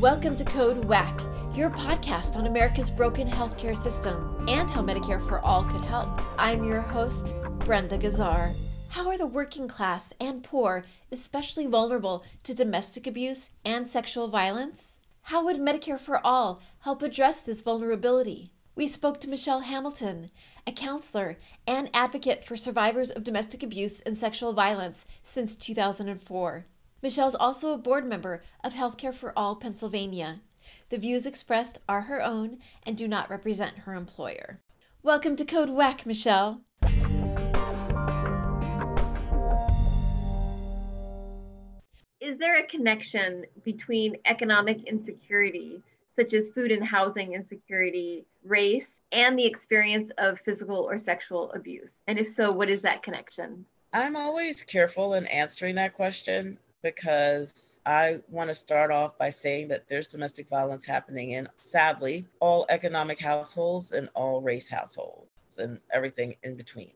Welcome to Code WACK, your podcast on America's broken healthcare system and how Medicare for All could help. I'm your host, Brenda Gazzar. How are the working class and poor especially vulnerable to domestic abuse and sexual violence? How would Medicare for All help address this vulnerability? We spoke to Michelle Hamilton, a counselor and advocate for survivors of domestic abuse and sexual violence since 2004. Michelle's also a board member of Healthcare for All Pennsylvania. The views expressed are her own and do not represent her employer. Welcome to Code WACK, Michelle. Is there a connection between economic insecurity such as food and housing insecurity, race, and the experience of physical or sexual abuse? And if so, what is that connection? I'm always careful in answering that question because I want to start off by saying that there's domestic violence happening in, sadly, all economic households and all race households and everything in between.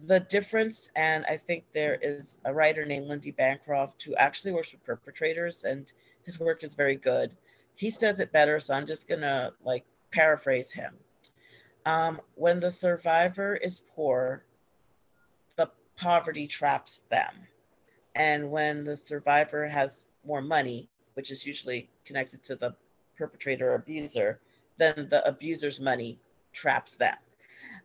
The difference, and I think there is a writer named Lundy Bancroft who actually works with perpetrators, and his work is very good he says it better, so I'm just gonna like paraphrase him. Um, when the survivor is poor, the poverty traps them. And when the survivor has more money, which is usually connected to the perpetrator or abuser, then the abuser's money traps them.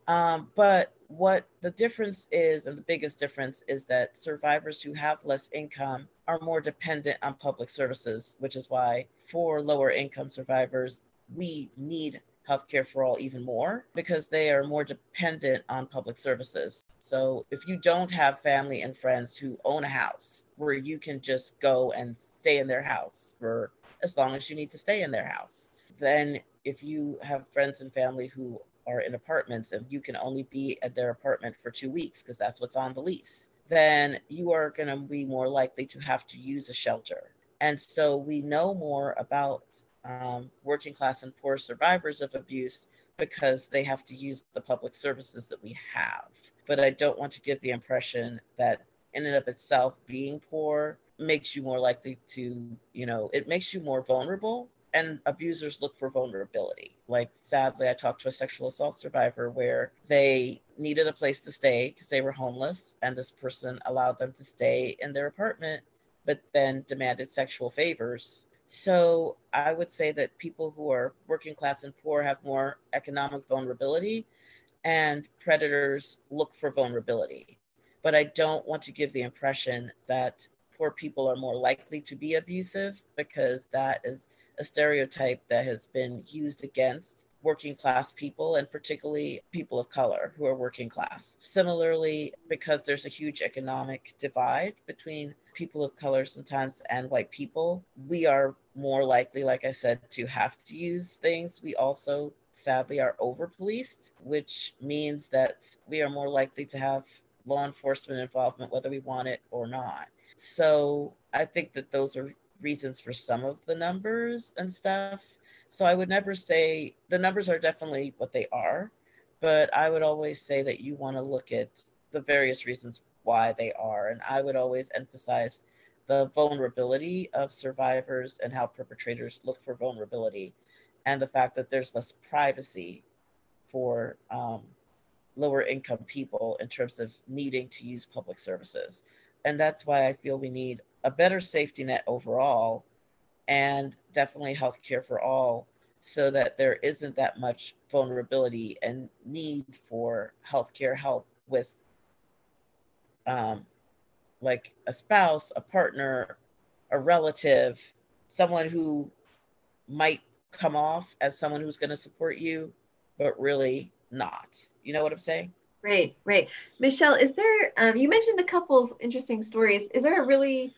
Um, but what the difference is, and the biggest difference, is that survivors who have less income are more dependent on public services, which is why for lower income survivors, we need healthcare for all even more because they are more dependent on public services. So if you don't have family and friends who own a house where you can just go and stay in their house for as long as you need to stay in their house, then if you have friends and family who are in apartments and you can only be at their apartment for two weeks because that's what's on the lease, then you are going to be more likely to have to use a shelter. And so we know more about um, working class and poor survivors of abuse because they have to use the public services that we have. But I don't want to give the impression that in and of itself being poor makes you more likely to, you know, it makes you more vulnerable and abusers look for vulnerability. Like, sadly, I talked to a sexual assault survivor where they needed a place to stay because they were homeless, and this person allowed them to stay in their apartment, but then demanded sexual favors. So, I would say that people who are working class and poor have more economic vulnerability, and predators look for vulnerability. But I don't want to give the impression that poor people are more likely to be abusive because that is a stereotype that has been used against working class people and particularly people of color who are working class. Similarly, because there's a huge economic divide between people of color sometimes and white people, we are more likely, like I said, to have to use things. We also sadly are over policed, which means that we are more likely to have law enforcement involvement, whether we want it or not. So I think that those are reasons for some of the numbers and stuff. So I would never say the numbers are definitely what they are, but I would always say that you want to look at the various reasons why they are. And I would always emphasize the vulnerability of survivors and how perpetrators look for vulnerability and the fact that there's less privacy for um, lower income people in terms of needing to use public services. And that's why I feel we need a better safety net overall and definitely healthcare for all so that there isn't that much vulnerability and need for healthcare help with um, like a spouse, a partner, a relative, someone who might come off as someone who's going to support you, but really not. You know what I'm saying? Right, right. Michelle, is there, um, you mentioned a couple interesting stories. Is there a really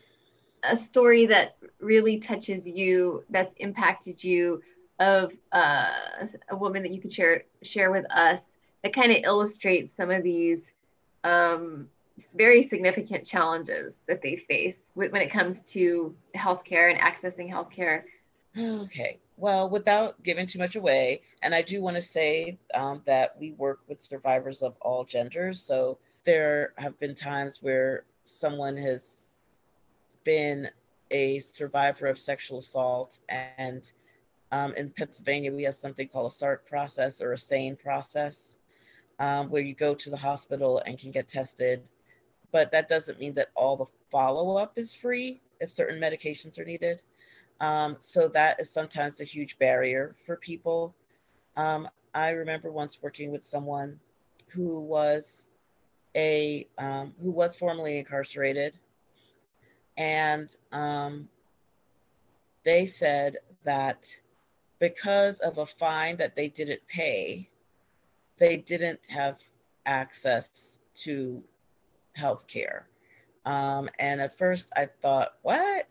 a story that really touches you, that's impacted you, of uh, a woman that you could share share with us that kind of illustrates some of these um, very significant challenges that they face when it comes to healthcare and accessing healthcare. Okay. Well, without giving too much away, and I do want to say um, that we work with survivors of all genders. So there have been times where someone has been a survivor of sexual assault and um, in Pennsylvania, we have something called a SART process or a SANE process, um, where you go to the hospital and can get tested. But that doesn't mean that all the follow up is free if certain medications are needed. Um, so that is sometimes a huge barrier for people. Um, I remember once working with someone who was a um, who was formerly incarcerated, and um, they said that because of a fine that they didn't pay, they didn't have access to health care. Um, and at first I thought, what?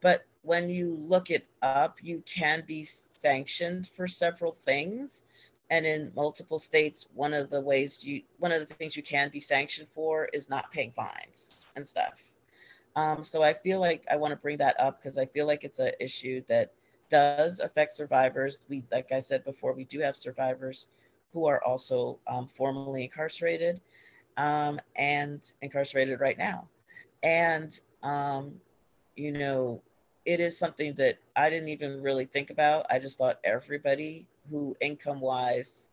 But when you look it up, you can be sanctioned for several things. And in multiple states, one of the ways you, one of the things you can be sanctioned for is not paying fines and stuff. Um, so I feel like I want to bring that up because I feel like it's an issue that does affect survivors. We, like I said before, we do have survivors who are also um, incarcerated um, and incarcerated right now. And, um, you know, it is something that I didn't even really think about. I just thought everybody who income wise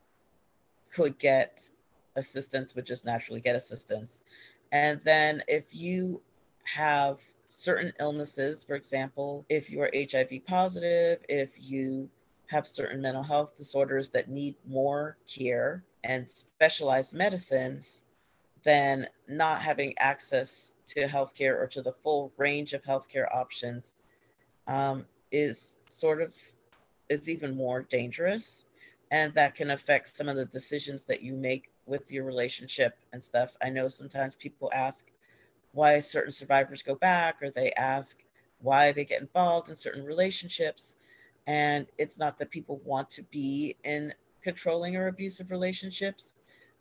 could get assistance would just naturally get assistance. And then if you have certain illnesses, for example, if you are HIV positive, if you have certain mental health disorders that need more care and specialized medicines, then not having access to healthcare or to the full range of healthcare options um, is sort of is even more dangerous. And that can affect some of the decisions that you make with your relationship and stuff. I know sometimes people ask why certain survivors go back or they ask why they get involved in certain relationships. And it's not that people want to be in controlling or abusive relationships,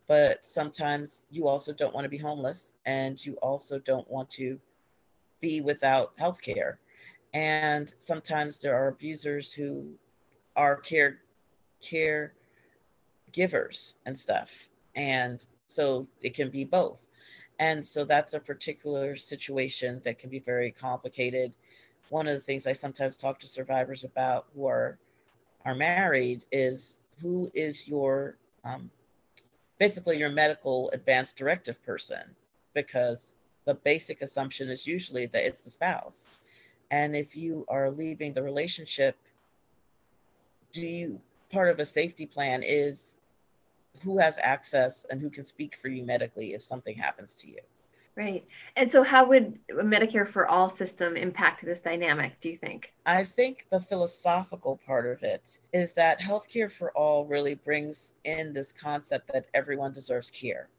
but sometimes you also don't want to be homeless and you also don't want to be without health care. And sometimes there are abusers who are care care givers and stuff. And so it can be both. And so that's a particular situation that can be very complicated. One of the things I sometimes talk to survivors about who are are married is who is your um, basically your medical advance directive person because the basic assumption is usually that it's the spouse. And if you are leaving the relationship, do you part of a safety plan is who has access and who can speak for you medically if something happens to you. Right. And so, how would a Medicare for All system impact this dynamic, do you think? I think the philosophical part of it is that healthcare for all really brings in this concept that everyone deserves care.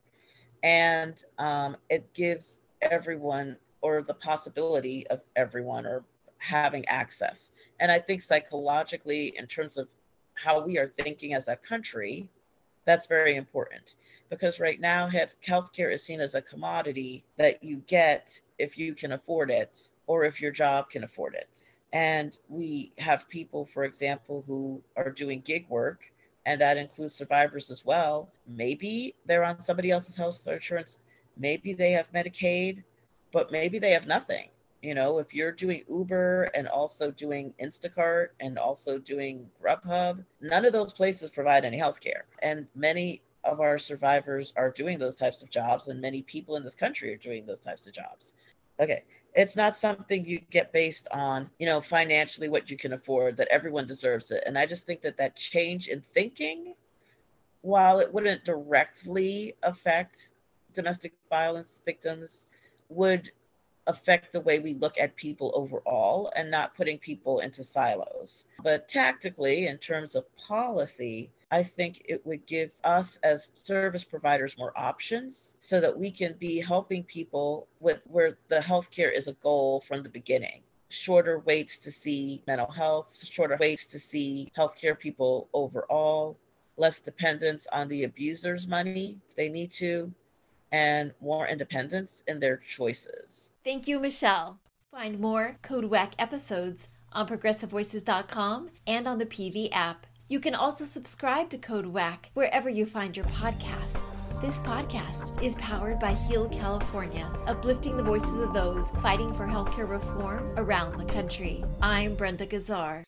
And um, it gives everyone, or the possibility of everyone, or having access. And I think psychologically, in terms of how we are thinking as a country, that's very important because right now health healthcare is seen as a commodity that you get if you can afford it or if your job can afford it. And we have people, for example, who are doing gig work, and that includes survivors as well. Maybe they're on somebody else's health insurance, maybe they have Medicaid, but maybe they have nothing. You know, if you're doing Uber and also doing Instacart and also doing Grubhub, none of those places provide any health care. And many of our survivors are doing those types of jobs, and many people in this country are doing those types of jobs. Okay. It's not something you get based on, you know, financially what you can afford, that everyone deserves it. And I just think that that change in thinking, while it wouldn't directly affect domestic violence victims, would affect the way we look at people overall and not putting people into silos. But tactically, in terms of policy, I think it would give us as service providers more options so that we can be helping people with where the healthcare is a goal from the beginning. Shorter waits to see mental health, shorter waits to see healthcare people overall, less dependence on the abuser's money if they need to, and more independence in their choices. Thank you, Michelle. Find more Code WACK episodes on progressivevoices.com and on the PV app. You can also subscribe to Code WACK wherever you find your podcasts. This podcast is powered by Heal California, uplifting the voices of those fighting for healthcare reform around the country. I'm Brenda Gazzar.